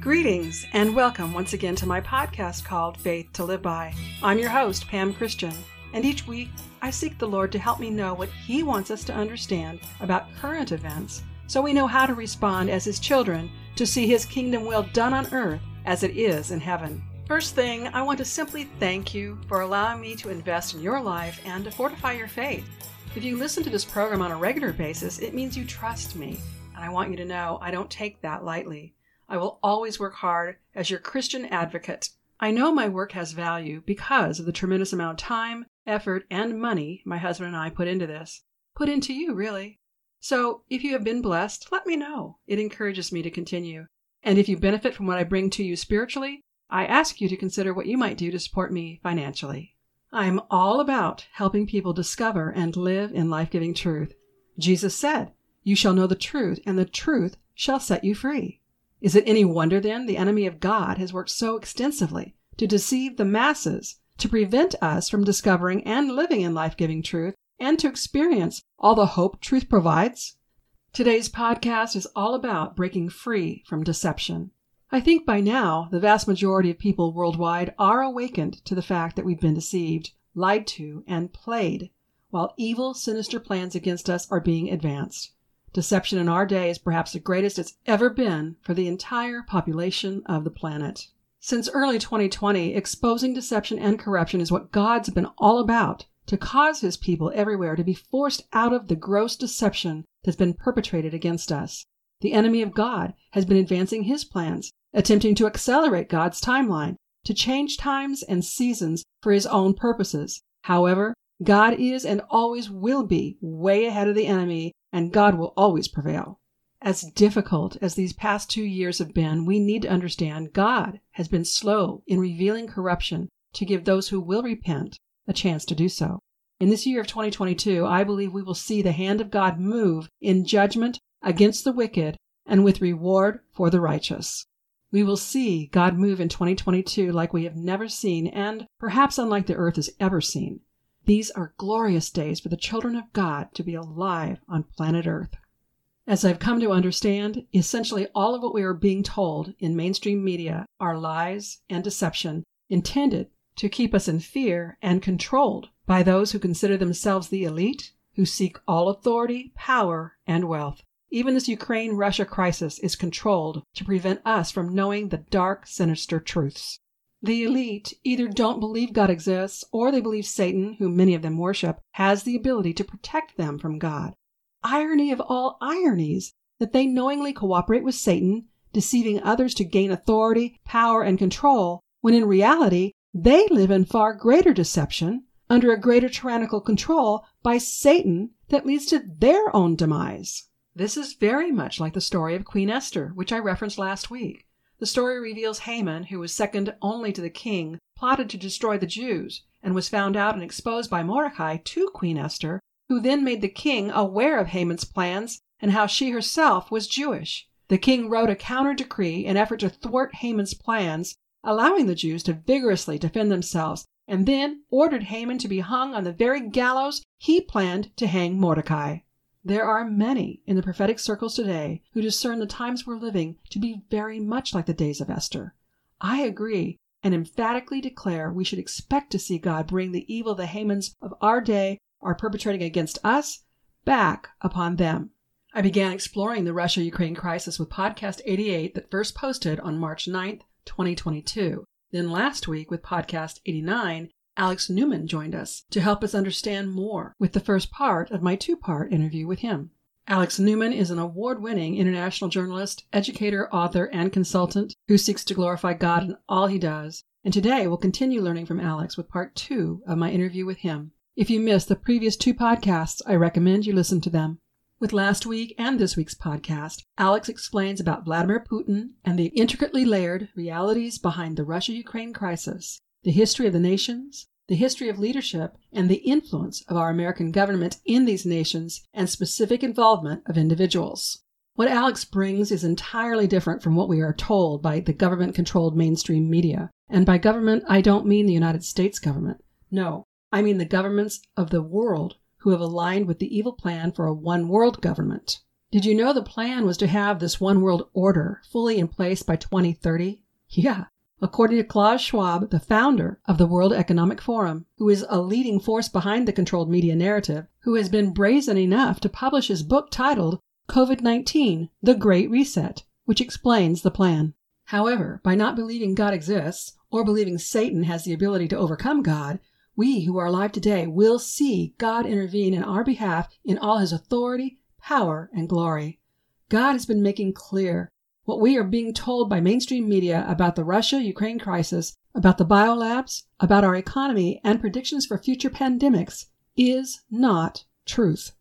Greetings and welcome once again to my podcast called Faith to Live By. I'm your host, Pam Christian, and each week I seek the Lord to help me know what He wants us to understand about current events so we know how to respond as His children to see His kingdom will done on earth as it is in heaven. First thing, I want to simply thank you for allowing me to invest in your life and to fortify your faith. If you listen to this program on a regular basis, it means you trust me, and I want you to know I don't take that lightly. I will always work hard as your Christian advocate. I know my work has value because of the tremendous amount of time, effort, and money my husband and I put into this. Put into you, really. So, if you have been blessed, let me know. It encourages me to continue. And if you benefit from what I bring to you spiritually, I ask you to consider what you might do to support me financially. I'm all about helping people discover and live in life giving truth. Jesus said, You shall know the truth, and the truth shall set you free. Is it any wonder, then, the enemy of God has worked so extensively to deceive the masses, to prevent us from discovering and living in life giving truth, and to experience all the hope truth provides? Today's podcast is all about breaking free from deception. I think by now the vast majority of people worldwide are awakened to the fact that we've been deceived, lied to, and played, while evil, sinister plans against us are being advanced. Deception in our day is perhaps the greatest it's ever been for the entire population of the planet. Since early 2020, exposing deception and corruption is what God's been all about to cause his people everywhere to be forced out of the gross deception that's been perpetrated against us. The enemy of God has been advancing his plans, attempting to accelerate God's timeline, to change times and seasons for his own purposes. However, God is and always will be way ahead of the enemy and God will always prevail. As difficult as these past two years have been, we need to understand God has been slow in revealing corruption to give those who will repent a chance to do so. In this year of 2022, I believe we will see the hand of God move in judgment against the wicked and with reward for the righteous. We will see God move in 2022 like we have never seen and perhaps unlike the earth has ever seen. These are glorious days for the children of God to be alive on planet Earth. As I've come to understand, essentially all of what we are being told in mainstream media are lies and deception intended to keep us in fear and controlled by those who consider themselves the elite, who seek all authority, power, and wealth. Even this Ukraine Russia crisis is controlled to prevent us from knowing the dark, sinister truths. The elite either don't believe God exists or they believe Satan, whom many of them worship, has the ability to protect them from God. Irony of all ironies that they knowingly cooperate with Satan, deceiving others to gain authority, power, and control, when in reality they live in far greater deception, under a greater tyrannical control by Satan that leads to their own demise. This is very much like the story of Queen Esther, which I referenced last week. The story reveals Haman, who was second only to the king, plotted to destroy the Jews, and was found out and exposed by Mordecai to Queen Esther, who then made the king aware of Haman's plans and how she herself was Jewish. The king wrote a counter decree in effort to thwart Haman's plans, allowing the Jews to vigorously defend themselves, and then ordered Haman to be hung on the very gallows he planned to hang Mordecai. There are many in the prophetic circles today who discern the times we're living to be very much like the days of Esther. I agree and emphatically declare we should expect to see God bring the evil the Hamans of our day are perpetrating against us back upon them. I began exploring the Russia Ukraine crisis with Podcast 88 that first posted on March 9th, 2022. Then last week with Podcast 89 Alex Newman joined us to help us understand more with the first part of my two part interview with him. Alex Newman is an award winning international journalist, educator, author, and consultant who seeks to glorify God in all he does. And today we'll continue learning from Alex with part two of my interview with him. If you missed the previous two podcasts, I recommend you listen to them. With last week and this week's podcast, Alex explains about Vladimir Putin and the intricately layered realities behind the Russia Ukraine crisis, the history of the nations, the history of leadership, and the influence of our American government in these nations and specific involvement of individuals. What Alex brings is entirely different from what we are told by the government controlled mainstream media. And by government, I don't mean the United States government. No, I mean the governments of the world who have aligned with the evil plan for a one world government. Did you know the plan was to have this one world order fully in place by 2030? Yeah. According to Klaus Schwab, the founder of the World Economic Forum, who is a leading force behind the controlled media narrative, who has been brazen enough to publish his book titled COVID 19 The Great Reset, which explains the plan. However, by not believing God exists, or believing Satan has the ability to overcome God, we who are alive today will see God intervene in our behalf in all his authority, power, and glory. God has been making clear what we are being told by mainstream media about the Russia Ukraine crisis, about the biolabs, about our economy, and predictions for future pandemics is not truth.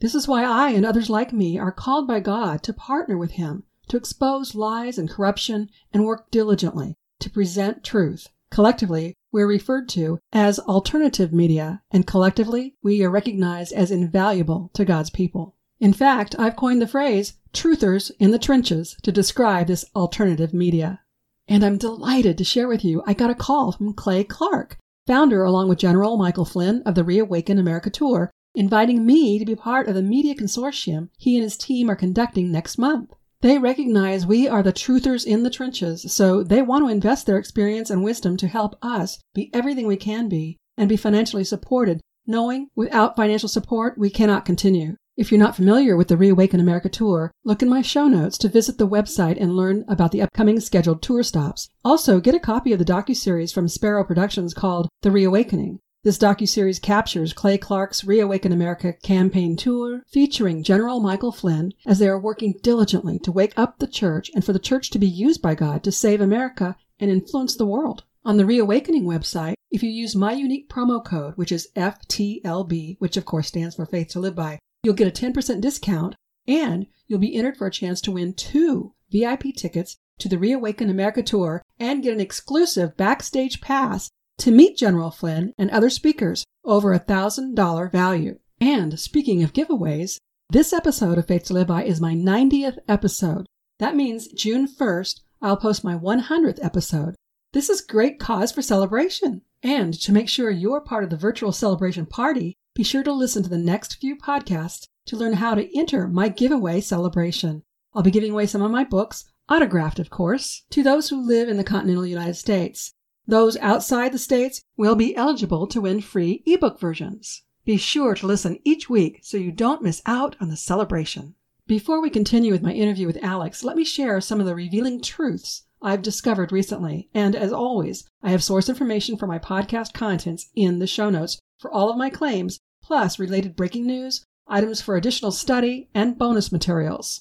This is why I and others like me are called by God to partner with Him to expose lies and corruption and work diligently to present truth. Collectively, we're referred to as alternative media, and collectively, we are recognized as invaluable to God's people. In fact, I've coined the phrase truthers in the trenches to describe this alternative media. And I'm delighted to share with you I got a call from Clay Clark, founder along with General Michael Flynn of the Reawaken America Tour, inviting me to be part of the media consortium he and his team are conducting next month. They recognize we are the truthers in the trenches, so they want to invest their experience and wisdom to help us be everything we can be and be financially supported, knowing without financial support we cannot continue. If you're not familiar with the Reawaken America tour, look in my show notes to visit the website and learn about the upcoming scheduled tour stops. Also, get a copy of the docuseries from Sparrow Productions called The Reawakening. This docuseries captures Clay Clark's Reawaken America campaign tour, featuring General Michael Flynn as they are working diligently to wake up the church and for the church to be used by God to save America and influence the world. On the Reawakening website, if you use my unique promo code, which is FTLB, which of course stands for Faith to Live By, you'll get a 10% discount and you'll be entered for a chance to win two VIP tickets to the Reawaken America tour and get an exclusive backstage pass to meet General Flynn and other speakers over a $1,000 value. And speaking of giveaways, this episode of Faith to Live By is my 90th episode. That means June 1st, I'll post my 100th episode. This is great cause for celebration. And to make sure you're part of the virtual celebration party, be sure to listen to the next few podcasts to learn how to enter my giveaway celebration. I'll be giving away some of my books, autographed of course, to those who live in the continental United States. Those outside the states will be eligible to win free ebook versions. Be sure to listen each week so you don't miss out on the celebration. Before we continue with my interview with Alex, let me share some of the revealing truths I've discovered recently. And as always, I have source information for my podcast contents in the show notes for all of my claims, plus related breaking news, items for additional study, and bonus materials.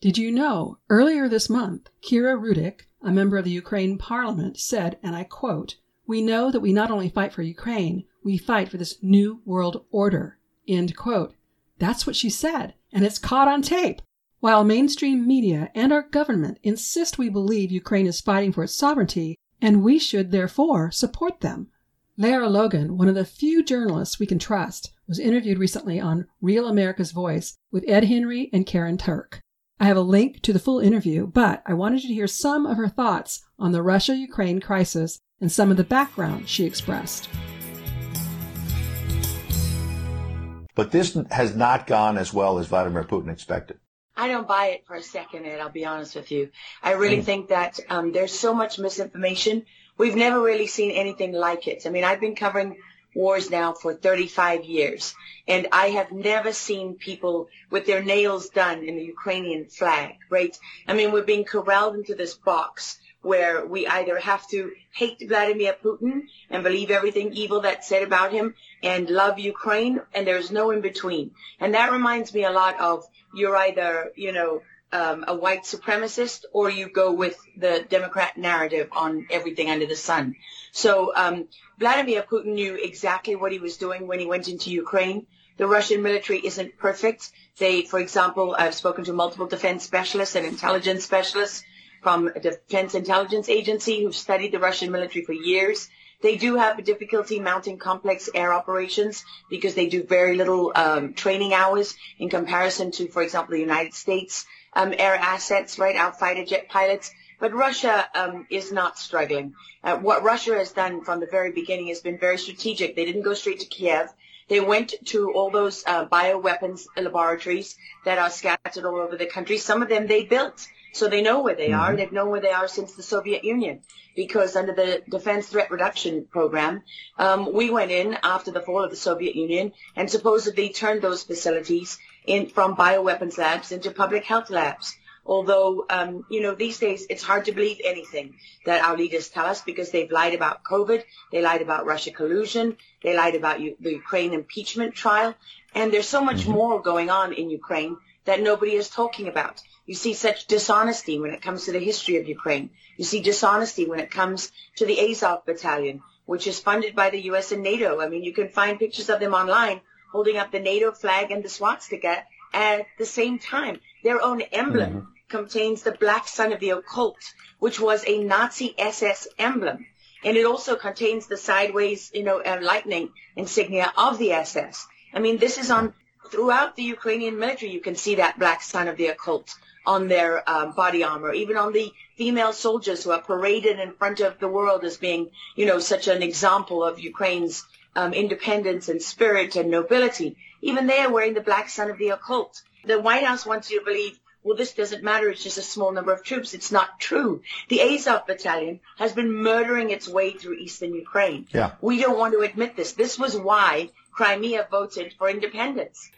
Did you know earlier this month, Kira Rudik, a member of the Ukraine parliament, said, and I quote, We know that we not only fight for Ukraine, we fight for this new world order. End quote. That's what she said, and it's caught on tape. While mainstream media and our government insist we believe Ukraine is fighting for its sovereignty, and we should therefore support them. Lara Logan, one of the few journalists we can trust, was interviewed recently on Real America's Voice with Ed Henry and Karyn Turk. I have a link to the full interview, but I wanted you to hear some of her thoughts on the Russia Ukraine crisis and some of the background she expressed. But this has not gone as well as Vladimir Putin expected. I don't buy it for a second, Ed. I'll be honest with you. I really mm. think that um, there's so much misinformation. We've never really seen anything like it. I mean, I've been covering wars now for 35 years. And I have never seen people with their nails done in the Ukrainian flag, right? I mean, we're being corralled into this box where we either have to hate Vladimir Putin and believe everything evil that's said about him and love Ukraine, and there's no in between. And that reminds me a lot of you're either, you know, um, a white supremacist or you go with the Democrat narrative on everything under the sun. So um, Vladimir Putin knew exactly what he was doing when he went into Ukraine. The Russian military isn't perfect. They, for example, I've spoken to multiple defense specialists and intelligence specialists from a defense intelligence agency who've studied the Russian military for years. They do have a difficulty mounting complex air operations because they do very little um, training hours in comparison to, for example, the United States um, air assets, right, out fighter jet pilots. But Russia um, is not struggling. Uh, what Russia has done from the very beginning has been very strategic. They didn't go straight to Kiev. They went to all those uh, bioweapons laboratories that are scattered all over the country. Some of them they built. So they know where they mm-hmm. are. They've known where they are since the Soviet Union because under the Defense Threat Reduction Program, um, we went in after the fall of the Soviet Union and supposedly turned those facilities in from bioweapons labs into public health labs. Although, um, you know, these days it's hard to believe anything that our leaders tell us because they've lied about COVID, they lied about Russia collusion, they lied about U- the Ukraine impeachment trial, and there's so much mm-hmm. more going on in Ukraine that nobody is talking about. You see such dishonesty when it comes to the history of Ukraine. You see dishonesty when it comes to the Azov battalion, which is funded by the U.S. and NATO. I mean, you can find pictures of them online holding up the NATO flag and the swastika at the same time. Their own emblem mm-hmm contains the black sun of the occult, which was a Nazi SS emblem. And it also contains the sideways, you know, uh, lightning insignia of the SS. I mean, this is on throughout the Ukrainian military. You can see that black sun of the occult on their um, body armor, even on the female soldiers who are paraded in front of the world as being, you know, such an example of Ukraine's um, independence and spirit and nobility. Even they are wearing the black sun of the occult. The White House wants you to believe well, this doesn't matter. It's just a small number of troops. It's not true. The Azov battalion has been murdering its way through eastern Ukraine. Yeah. We don't want to admit this. This was why Crimea voted for independence.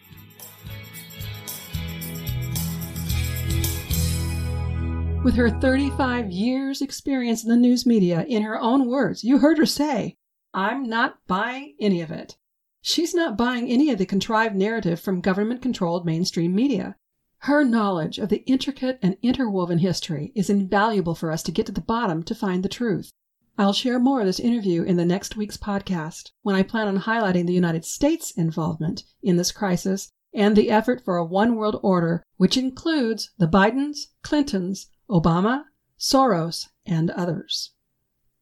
With her 35 years experience in the news media, in her own words, you heard her say, I'm not buying any of it. She's not buying any of the contrived narrative from government controlled mainstream media. Her knowledge of the intricate and interwoven history is invaluable for us to get to the bottom to find the truth. I'll share more of this interview in the next week's podcast when I plan on highlighting the United States' involvement in this crisis and the effort for a one world order, which includes the Bidens, Clintons, Obama, Soros, and others.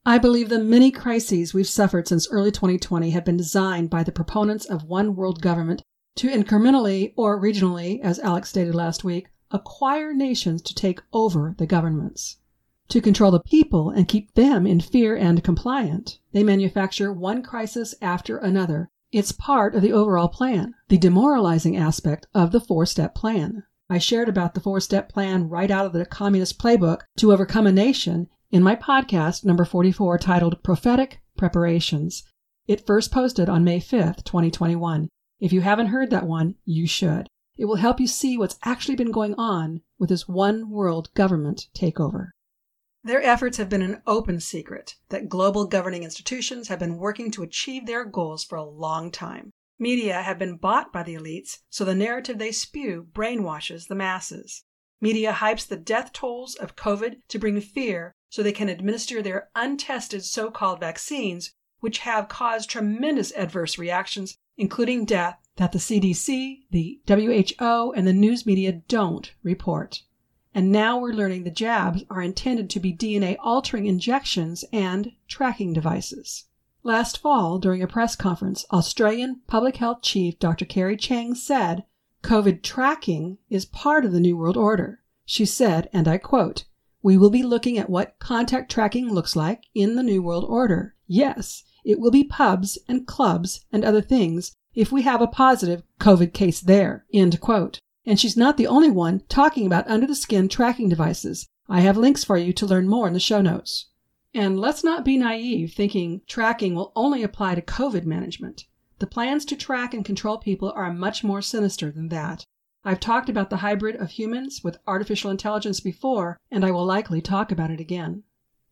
I believe the many crises we've suffered since early 2020 have been designed by the proponents of one world government to incrementally or regionally, as Alex stated last week, acquire nations to take over the governments. To control the people and keep them in fear and compliant, they manufacture one crisis after another. It's part of the overall plan, the demoralizing aspect of the four step plan. I shared about the four step plan right out of the Communist Playbook to Overcome a Nation in my podcast number 44 titled Prophetic Preparations. It first posted on May 5th, 2021. If you haven't heard that one, you should. It will help you see what's actually been going on with this one world government takeover. Their efforts have been an open secret that global governing institutions have been working to achieve their goals for a long time. Media have been bought by the elites, so the narrative they spew brainwashes the masses. Media hypes the death tolls of COVID to bring fear so they can administer their untested so called vaccines, which have caused tremendous adverse reactions including death, that the CDC, the WHO, and the news media don't report. And now we're learning the jabs are intended to be DNA altering injections and tracking devices. Last fall, during a press conference, Australian Public Health Chief Dr. Kerry Chant said, COVID tracking is part of the New World Order. She said, and I quote, We will be looking at what contact tracking looks like in the New World Order. Yes, it will be pubs and clubs and other things if we have a positive COVID case there. End quote. And she's not the only one talking about under the skin tracking devices. I have links for you to learn more in the show notes. And let's not be naive thinking tracking will only apply to COVID management. The plans to track and control people are much more sinister than that. I've talked about the hybrid of humans with artificial intelligence before, and I will likely talk about it again.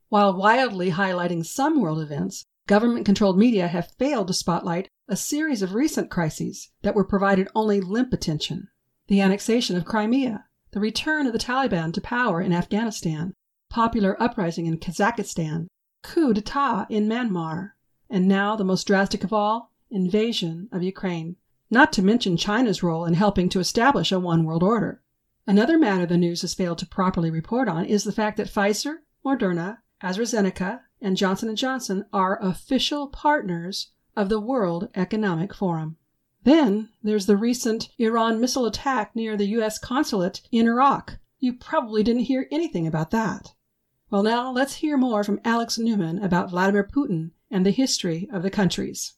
While wildly highlighting some world events, Government controlled media have failed to spotlight a series of recent crises that were provided only limp attention the annexation of Crimea, the return of the Taliban to power in Afghanistan, popular uprising in Kazakhstan, coup d'etat in Myanmar, and now the most drastic of all, invasion of Ukraine. Not to mention China's role in helping to establish a one world order. Another matter the news has failed to properly report on is the fact that Pfizer, Moderna, AstraZeneca, and Johnson & Johnson are official partners of the World Economic Forum. Then there's the recent Iran missile attack near the U.S. consulate in Iraq. You probably didn't hear anything about that. Well, now let's hear more from Alex Newman about Vladimir Putin and the history of the countries.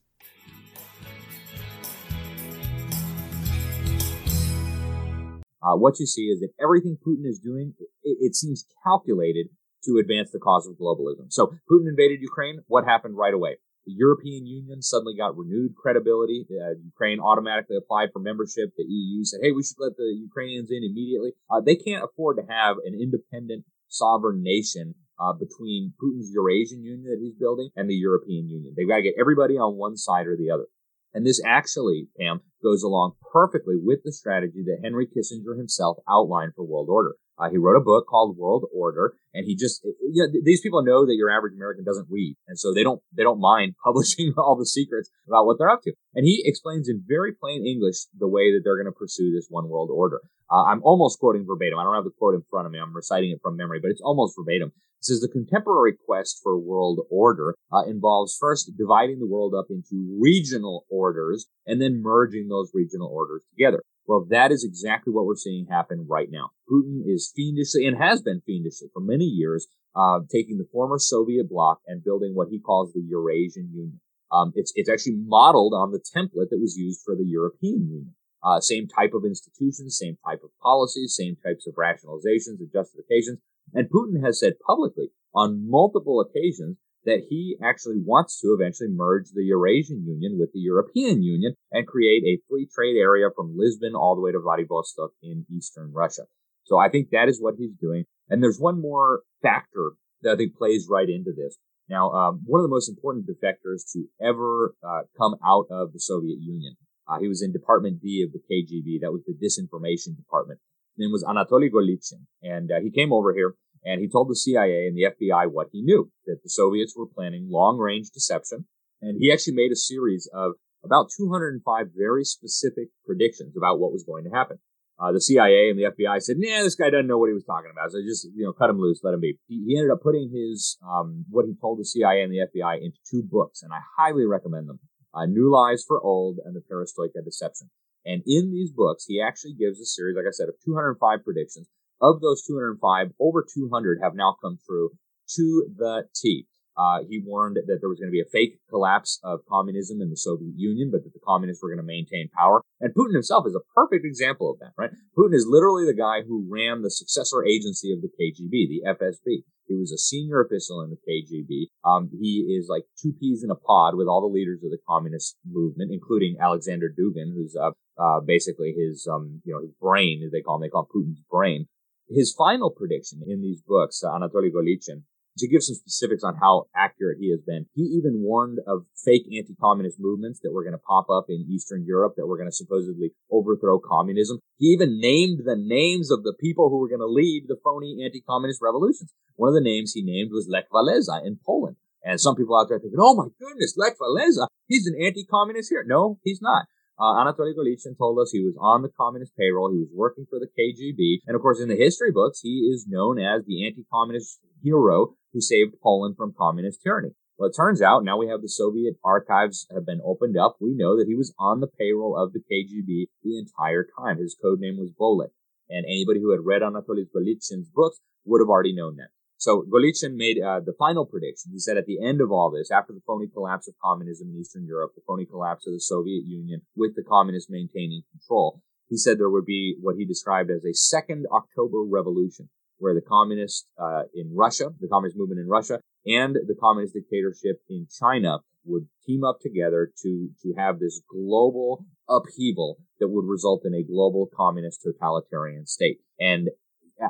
Uh, what you see is that everything Putin is doing, it, it, seems calculated to advance the cause of globalism. So Putin invaded Ukraine. What happened right away? The European Union suddenly got renewed credibility. Uh, Ukraine automatically applied for membership. The EU said, hey, we should let the Ukrainians in immediately. Uh, they can't afford to have an independent sovereign nation uh, between Putin's Eurasian Union that he's building and the European Union. They've got to get everybody on one side or the other. And this actually, Pam, goes along perfectly with the strategy that Henry Kissinger himself outlined for world order. Uh, he wrote a book called World Order, and he just, you know, these people know that your average American doesn't read, and so they don't, they don't mind publishing all the secrets about what they're up to. And he explains in very plain English the way that they're going to pursue this one world order. Uh, I'm almost quoting verbatim. I don't have the quote in front of me. I'm reciting it from memory, but it's almost verbatim. It says the contemporary quest for world order uh, involves first dividing the world up into regional orders and then merging those regional orders together. Well, that is exactly what we're seeing happen right now. Putin is fiendishly and has been fiendishly for many years, uh, taking the former Soviet bloc and building what he calls the Eurasian Union. Um, it's it's actually modeled on the template that was used for the European Union. Uh, same type of institutions, same type of policies, same types of rationalizations and justifications. And Putin has said publicly on multiple occasions that he actually wants to eventually merge the Eurasian Union with the European Union and create a free trade area from Lisbon all the way to Vladivostok in eastern Russia. So I think that is what he's doing. And there's one more factor that I think plays right into this. Now, um, one of the most important defectors to ever uh, come out of the Soviet Union uh, he was in Department D of the KGB. That was the disinformation department. His name was Anatoly Golitsyn. And uh, he came over here and he told the CIA and the FBI what he knew, that the Soviets were planning long range deception. And he actually made a series of about 205 very specific predictions about what was going to happen. Uh, the CIA and the FBI said, "Nah, this guy doesn't know what he was talking about. So just you know, cut him loose, let him be." He, he ended up putting his um, what he told the CIA and the FBI into two books, and I highly recommend them uh, New Lies for Old, and The Perestroika Deception. And in these books, he actually gives a series, like I said, of 205 predictions. Of those 205, over 200 have now come true to the T. Uh, he warned that there was going to be a fake collapse of communism in the Soviet Union, but that the communists were going to maintain power. And Putin himself is a perfect example of that, right? Putin is literally the guy who ran the successor agency of the KGB, the FSB. He was a senior official in the KGB. Um, he is like two peas in a pod with all the leaders of the communist movement, including Alexander Dugin, who's uh, uh, basically his, um, you know, his brain, as they call him. They call him Putin's brain. His final prediction in these books, uh, Anatoly Golitsyn, to give some specifics on how accurate he has been, he even warned of fake anti-communist movements that were going to pop up in Eastern Europe that were going to supposedly overthrow communism. He even named the names of the people who were going to lead the phony anti-communist revolutions. One of the names he named was Lech Walesa in Poland. And some people out there thinking, oh my goodness, Lech Walesa, he's an anti-communist here. No, he's not. Uh, Anatoly Golitsyn told us he was on the communist payroll. He was working for the KGB. And of course, in the history books, he is known as the anti-communist hero who saved Poland from communist tyranny. Well, it turns out now we have the Soviet archives have been opened up. We know that he was on the payroll of the KGB the entire time. His code name was Bolek. And anybody who had read Anatoly Golitsyn's books would have already known that. So Golitsyn made uh, the final prediction. He said at the end of all this, after the phony collapse of communism in Eastern Europe, the phony collapse of the Soviet Union with the communists maintaining control, he said there would be what he described as a second October revolution where the communists uh, in Russia, the communist movement in Russia, and the communist dictatorship in China would team up together to to have this global upheaval that would result in a global communist totalitarian state. And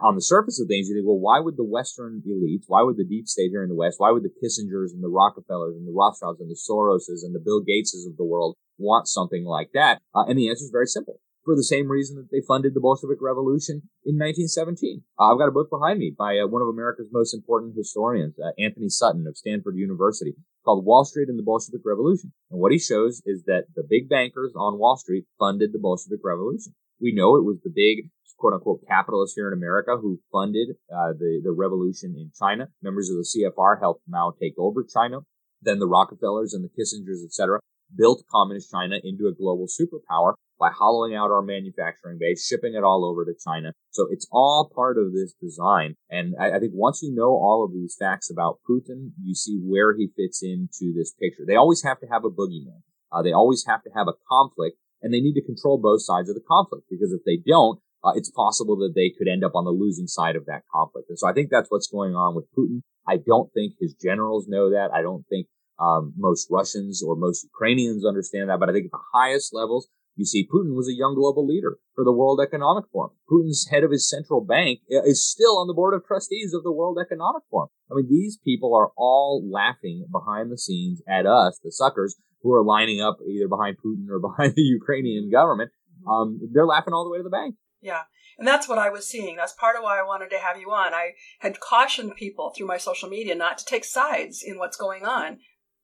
on the surface of things, you think, well, why would the Western elites, why would the deep state here in the West, why would the Kissingers and the Rockefellers and the Rothschilds and the Soroses and the Bill Gateses of the world want something like that? Uh, and the answer is very simple for the same reason that they funded the Bolshevik Revolution in 1917. Uh, I've got a book behind me by uh, one of America's most important historians, uh, Antony Sutton of Stanford University, called Wall Street and the Bolshevik Revolution. And what he shows is that the big bankers on Wall Street funded the Bolshevik Revolution. We know it was the big quote unquote capitalists here in America who funded uh, the, the revolution in China. Members of the CFR helped Mao take over China. Then the Rockefellers and the Kissingers, etc., built communist China into a global superpower by hollowing out our manufacturing base, shipping it all over to China. So it's all part of this design. And I, I, think once you know all of these facts about Putin, you see where he fits into this picture. They always have to have a boogeyman. Uh, they always have to have a conflict and they need to control both sides of the conflict because if they don't, uh, it's possible that they could end up on the losing side of that conflict. And so I think that's what's going on with Putin. I don't think his generals know that. I don't think um, most Russians or most Ukrainians understand that. But I think at the highest levels, you see, Putin was a young global leader for the World Economic Forum. Putin's head of his central bank uh, is still on the board of trustees of the World Economic Forum. I mean, these people are all laughing behind the scenes at us, the suckers, who are lining up either behind Putin or behind the Ukrainian government. Mm-hmm. Um, they're laughing all the way to the bank. Yeah. And that's what I was seeing. That's part of why I wanted to have you on. I had cautioned people through my social media not to take sides in what's going on,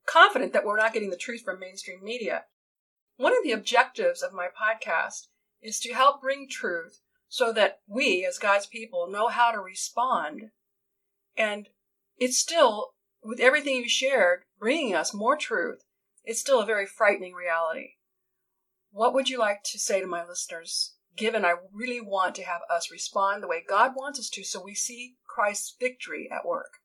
confident that we're not getting the truth from mainstream media. One of the objectives of my podcast is to help bring truth so that we, as God's people, know how to respond. And it's still, with everything you shared, bringing us more truth, it's still a very frightening reality. What would you like to say to my listeners given I really want to have us respond the way God wants us to so we see Christ's victory at work.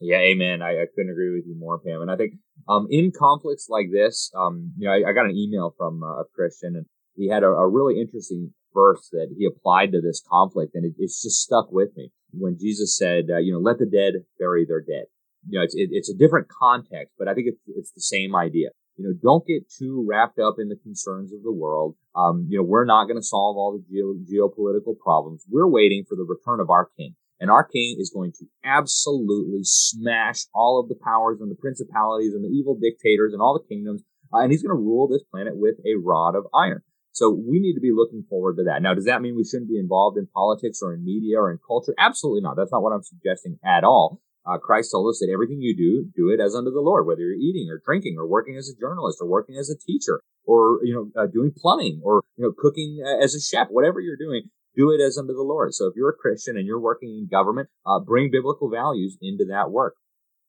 Yeah, amen. I, I couldn't agree with you more, Pam. And I think um, in conflicts like this, um, you know, I, I got an email from uh, a Christian and he had a, a, really interesting verse that he applied to this conflict and it, it's just stuck with me. When Jesus said, uh, you know, let the dead bury their dead. You know, it's, it, it's a different context, but I think it's, it's the same idea you know, don't get too wrapped up in the concerns of the world. Um, you know, we're not going to solve all the geo- geopolitical problems. We're waiting for the return of our king. And our king is going to absolutely smash all of the powers and the principalities and the evil dictators and all the kingdoms. Uh, and he's going to rule this planet with a rod of iron. So we need to be looking forward to that. Now, does that mean we shouldn't be involved in politics or in media or in culture? Absolutely not. That's not what I'm suggesting at all. Uh, Christ told us that everything you do, do it as unto the Lord, whether you're eating or drinking or working as a journalist or working as a teacher or, you know, uh, doing plumbing or, you know, cooking uh, as a chef, whatever you're doing, do it as unto the Lord. So if you're a Christian and you're working in government, uh, bring biblical values into that work.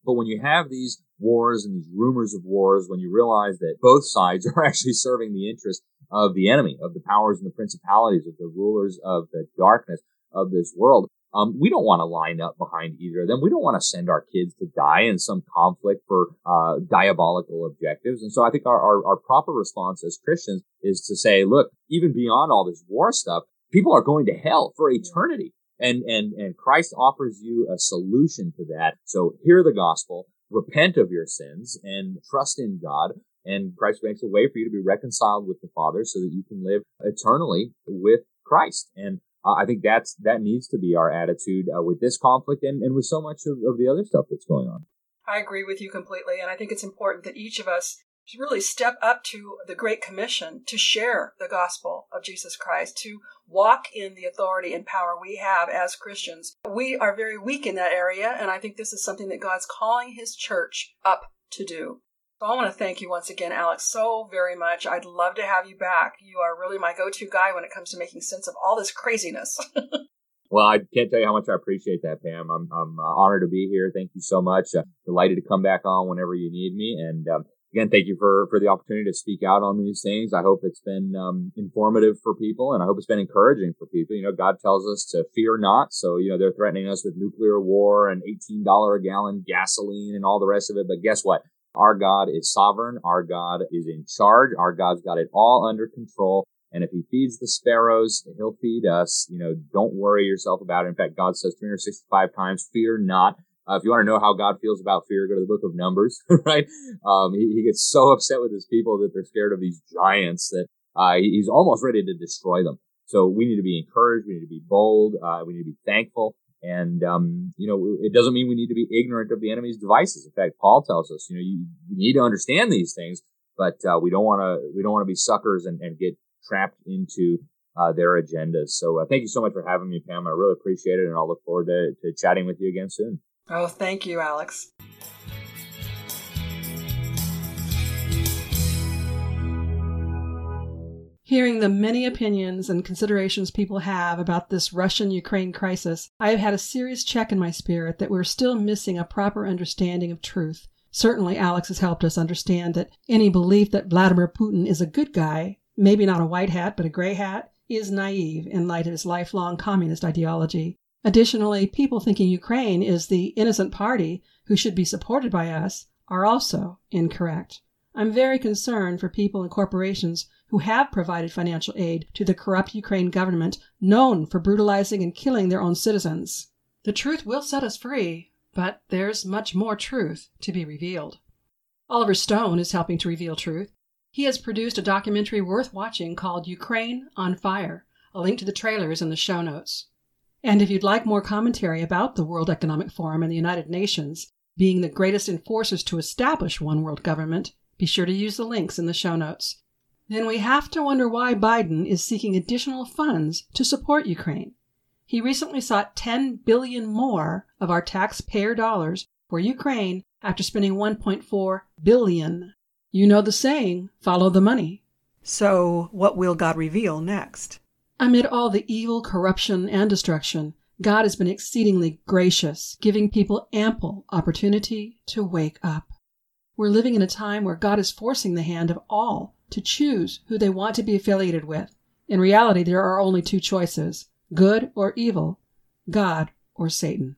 But when you have these wars and these rumors of wars, when you realize that both sides are actually serving the interest of the enemy, of the powers and the principalities, of the rulers of the darkness of this world, um, we don't want to line up behind either of them. We don't want to send our kids to die in some conflict for uh, diabolical objectives. And so I think our, our, our proper response as Christians is to say, look, even beyond all this war stuff, people are going to hell for eternity. And, and, and Christ offers you a solution to that. So hear the gospel, repent of your sins and trust in God. And Christ makes a way for you to be reconciled with the Father so that you can live eternally with Christ. And uh, I think that's that needs to be our attitude uh, with this conflict and, and with so much of, of the other stuff that's going on. I agree with you completely, and I think it's important that each of us really step up to the Great Commission to share the gospel of Jesus Christ, to walk in the authority and power we have as Christians. We are very weak in that area, and I think this is something that God's calling His church up to do. So I want to thank you once again, Alex, so very much. I'd love to have you back. You are really my go to guy when it comes to making sense of all this craziness. well, I can't tell you how much I appreciate that, Pam. I'm, I'm uh, honored to be here. Thank you so much. Uh, delighted to come back on whenever you need me. And um, again, thank you for, for the opportunity to speak out on these things. I hope it's been um, informative for people and I hope it's been encouraging for people. You know, God tells us to fear not. So, you know, they're threatening us with nuclear war and $18 a gallon gasoline and all the rest of it. But guess what? Our God is sovereign. Our God is in charge. Our God's got it all under control. And if he feeds the sparrows, he'll feed us. You know, don't worry yourself about it. In fact, God says 365 times, fear not. Uh, if you want to know how God feels about fear, go to the book of Numbers, right? Um, he, he, gets so upset with his people that they're scared of these giants that uh, he's almost ready to destroy them. So we need to be encouraged. We need to be bold. Uh, we need to be thankful. And, um, you know, it doesn't mean we need to be ignorant of the enemy's devices. In fact, Paul tells us, you know, you, you need to understand these things, but, uh, we don't want to, we don't want to be suckers and, and get trapped into, uh, their agendas. So, uh, thank you so much for having me, Pam. I really appreciate it. And I'll look forward to, to chatting with you again soon. Oh, thank you, Alex. Hearing the many opinions and considerations people have about this Russian Ukraine crisis, I have had a serious check in my spirit that we're still missing a proper understanding of truth. Certainly, Alex has helped us understand that any belief that Vladimir Putin is a good guy, maybe not a white hat, but a gray hat, is naive in light of his lifelong communist ideology. Additionally, people thinking Ukraine is the innocent party who should be supported by us are also incorrect. I'm very concerned for people and corporations who have provided financial aid to the corrupt Ukraine government known for brutalizing and killing their own citizens. The truth will set us free, but there's much more truth to be revealed. Oliver Stone is helping to reveal truth. He has produced a documentary worth watching called Ukraine on Fire. A link to the trailer is in the show notes. And if you'd like more commentary about the World Economic Forum and the United Nations being the greatest enforcers to establish one world government, be sure to use the links in the show notes. Then we have to wonder why Biden is seeking additional funds to support Ukraine. He recently sought 10 billion more of our taxpayer dollars for Ukraine after spending 1.4 billion. You know the saying, follow the money. So, what will God reveal next? Amid all the evil, corruption, and destruction, God has been exceedingly gracious, giving people ample opportunity to wake up. We're living in a time where God is forcing the hand of all to choose who they want to be affiliated with. In reality, there are only two choices good or evil, God or Satan.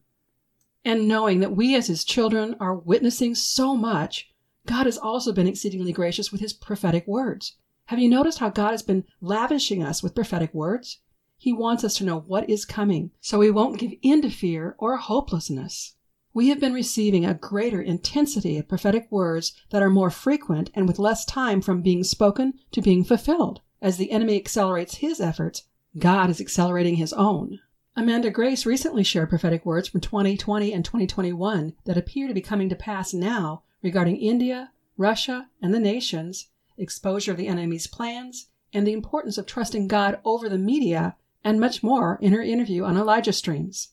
And knowing that we as his children are witnessing so much, God has also been exceedingly gracious with his prophetic words. Have you noticed how God has been lavishing us with prophetic words? He wants us to know what is coming so we won't give in to fear or hopelessness. We have been receiving a greater intensity of prophetic words that are more frequent and with less time from being spoken to being fulfilled. As the enemy accelerates his efforts, God is accelerating his own. Amanda Grace recently shared prophetic words from 2020 and 2021 that appear to be coming to pass now regarding India, Russia, and the nations exposure of the enemy's plans, and the importance of trusting God over the media, and much more in her interview on Elijah Streams.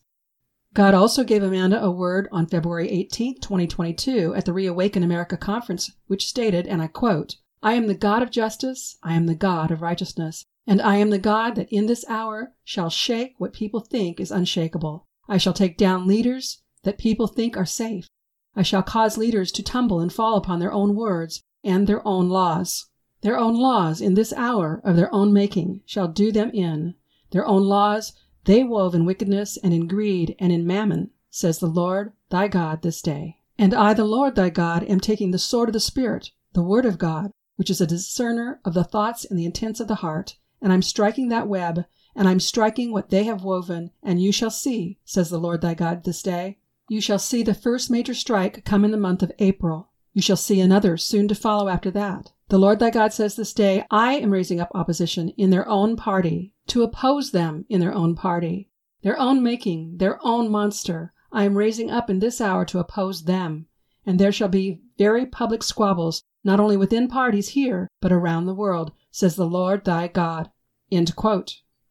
God also gave Amanda a word on February 18, 2022, at the Reawaken America conference, which stated, and I quote, I am the God of justice, I am the God of righteousness, and I am the God that in this hour shall shake what people think is unshakable. I shall take down leaders that people think are safe. I shall cause leaders to tumble and fall upon their own words, and their own laws. Their own laws in this hour of their own making shall do them in. Their own laws they wove in wickedness and in greed and in mammon, says the Lord thy God this day. And I, the Lord thy God, am taking the sword of the Spirit, the word of God, which is a discerner of the thoughts and the intents of the heart, and I'm striking that web, and I'm striking what they have woven, and you shall see, says the Lord thy God this day. You shall see the first major strike come in the month of April. You shall see another soon to follow after that. The Lord thy God says this day, I am raising up opposition in their own party, to oppose them in their own party. Their own making, their own monster, I am raising up in this hour to oppose them. And there shall be very public squabbles, not only within parties here, but around the world, says the Lord thy God.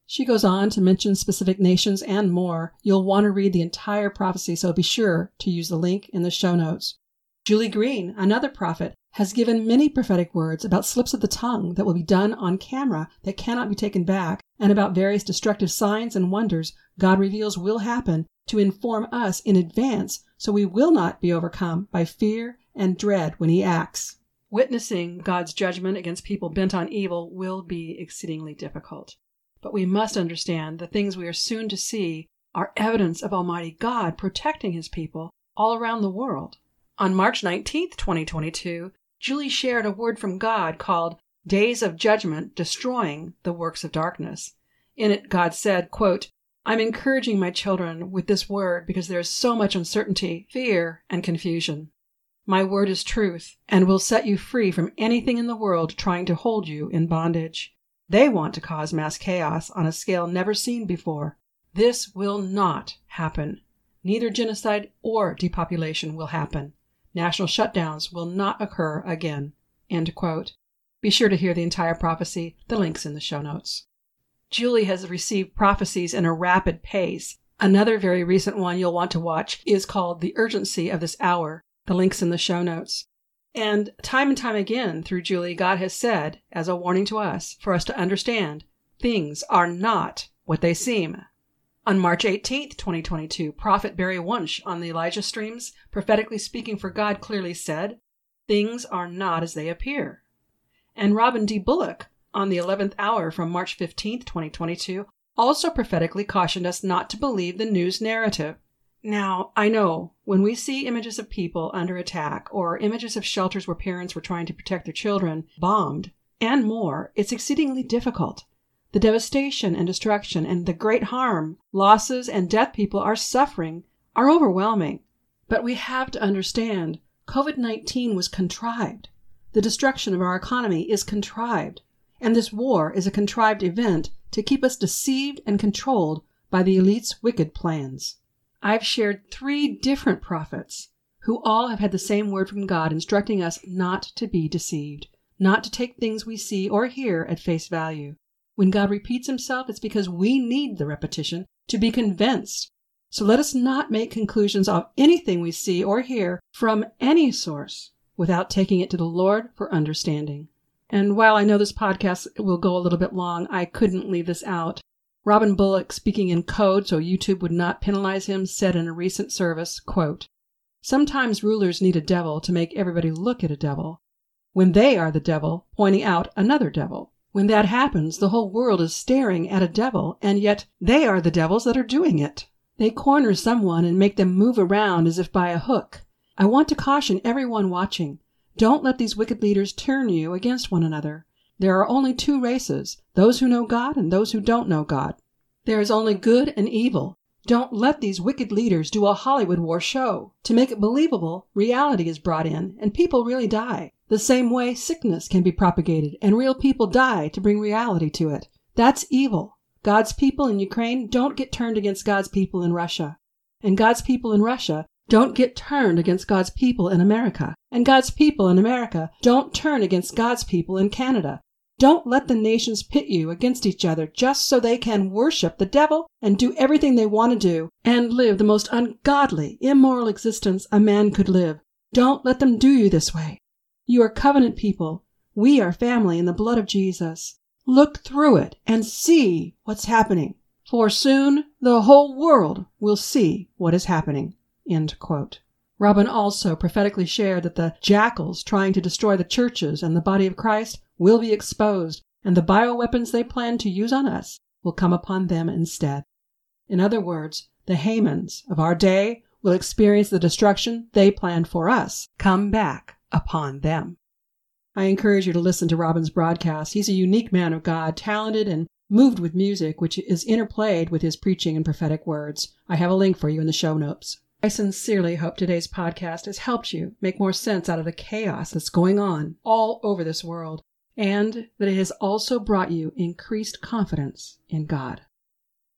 She goes on to mention specific nations and more. You'll want to read the entire prophecy, so be sure to use the link in the show notes. Julie Green, another prophet, has given many prophetic words about slips of the tongue that will be done on camera that cannot be taken back, and about various destructive signs and wonders God reveals will happen to inform us in advance so we will not be overcome by fear and dread when He acts. Witnessing God's judgment against people bent on evil will be exceedingly difficult. But we must understand the things we are soon to see are evidence of Almighty God protecting His people all around the world. On March 19, 2022, Julie shared a word from God called Days of Judgment Destroying the Works of Darkness. In it, God said, quote, I'm encouraging my children with this word because there is so much uncertainty, fear, and confusion. My word is truth and will set you free from anything in the world trying to hold you in bondage. They want to cause mass chaos on a scale never seen before. This will not happen. Neither genocide or depopulation will happen. National shutdowns will not occur again. Be sure to hear the entire prophecy. The link's in the show notes. Julie has received prophecies in a rapid pace. Another very recent one you'll want to watch is called The Urgency of This Hour. The link's in the show notes. And time and time again through Julie, God has said, as a warning to us, for us to understand, things are not what they seem. On March 18, 2022, Prophet Barry Wunsch on the Elijah Streams, prophetically speaking for God, clearly said, Things are not as they appear. And Robin D. Bullock on the 11th hour from March 15, 2022, also prophetically cautioned us not to believe the news narrative. Now, I know when we see images of people under attack or images of shelters where parents were trying to protect their children bombed and more, it's exceedingly difficult. The devastation and destruction and the great harm, losses, and death people are suffering are overwhelming. But we have to understand COVID 19 was contrived. The destruction of our economy is contrived. And this war is a contrived event to keep us deceived and controlled by the elite's wicked plans. I've shared three different prophets who all have had the same word from God instructing us not to be deceived, not to take things we see or hear at face value. When God repeats himself, it's because we need the repetition to be convinced. So let us not make conclusions of anything we see or hear from any source without taking it to the Lord for understanding. And while I know this podcast will go a little bit long, I couldn't leave this out. Robin Bullock, speaking in code so YouTube would not penalize him, said in a recent service, quote, Sometimes rulers need a devil to make everybody look at a devil, when they are the devil pointing out another devil. When that happens, the whole world is staring at a devil, and yet they are the devils that are doing it. They corner someone and make them move around as if by a hook. I want to caution everyone watching. Don't let these wicked leaders turn you against one another. There are only two races those who know God and those who don't know God. There is only good and evil. Don't let these wicked leaders do a Hollywood war show. To make it believable, reality is brought in, and people really die. The same way sickness can be propagated, and real people die to bring reality to it. That's evil. God's people in Ukraine don't get turned against God's people in Russia. And God's people in Russia don't get turned against God's people in America. And God's people in America don't turn against God's people in Canada. Don't let the nations pit you against each other just so they can worship the devil and do everything they want to do and live the most ungodly, immoral existence a man could live. Don't let them do you this way. You are covenant people. We are family in the blood of Jesus. Look through it and see what's happening, for soon the whole world will see what is happening. Robin also prophetically shared that the jackals trying to destroy the churches and the body of Christ will be exposed, and the bioweapons they plan to use on us will come upon them instead. In other words, the Hamans of our day will experience the destruction they planned for us come back upon them. I encourage you to listen to Robin's broadcast. He's a unique man of God, talented and moved with music, which is interplayed with his preaching and prophetic words. I have a link for you in the show notes. I sincerely hope today's podcast has helped you make more sense out of the chaos that's going on all over this world and that it has also brought you increased confidence in God.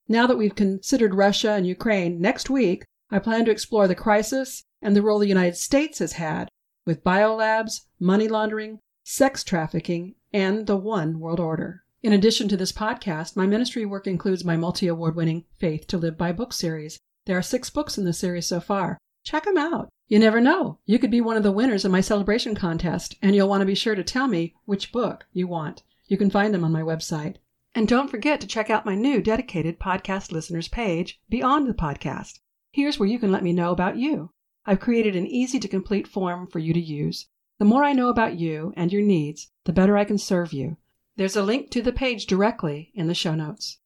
Now that we've considered Russia and Ukraine, next week I plan to explore the crisis and the role the United States has had with biolabs, money laundering, sex trafficking, and the One World Order. In addition to this podcast, my ministry work includes my multi award winning Faith to Live By book series there are six books in the series so far. Check them out. You never know. You could be one of the winners of my celebration contest, and you'll want to be sure to tell me which book you want. You can find them on my website. And don't forget to check out my new dedicated podcast listeners page, Beyond the Podcast. Here's where you can let me know about you. I've created an easy to complete form for you to use. The more I know about you and your needs, the better I can serve you. There's a link to the page directly in the show notes.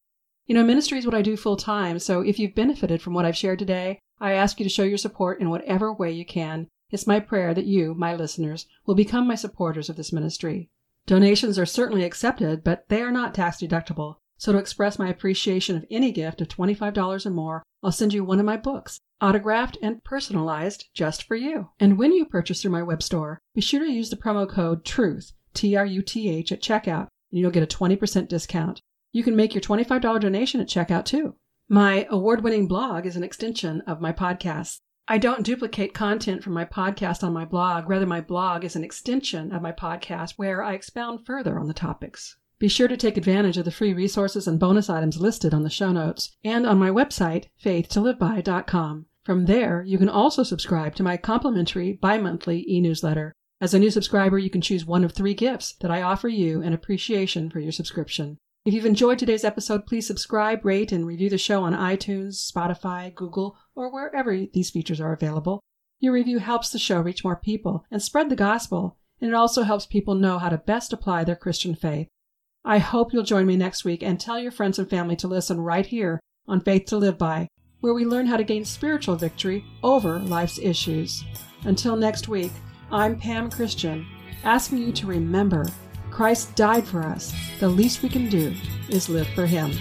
You know, ministry is what I do full time, so if you've benefited from what I've shared today, I ask you to show your support in whatever way you can. It's my prayer that you, my listeners, will become my supporters of this ministry. Donations are certainly accepted, but they are not tax deductible. So to express my appreciation of any gift of $25 or more, I'll send you one of my books, autographed and personalized just for you. And when you purchase through my web store, be sure to use the promo code TRUTH, T R U T H, at checkout, and you'll get a 20% discount. You can make your $25 donation at checkout too. My award winning blog is an extension of my podcast. I don't duplicate content from my podcast on my blog. Rather, my blog is an extension of my podcast where I expound further on the topics. Be sure to take advantage of the free resources and bonus items listed on the show notes and on my website, faithtoliveby.com. From there, you can also subscribe to my complimentary bi monthly e newsletter. As a new subscriber, you can choose one of three gifts that I offer you in appreciation for your subscription. If you've enjoyed today's episode, please subscribe, rate, and review the show on iTunes, Spotify, Google, or wherever these features are available. Your review helps the show reach more people and spread the gospel, and it also helps people know how to best apply their Christian faith. I hope you'll join me next week and tell your friends and family to listen right here on Faith to Live By where we learn how to gain spiritual victory over life's issues. Until next week, I'm Pam Christian, asking you to remember Christ died for us. The least we can do is live for Him.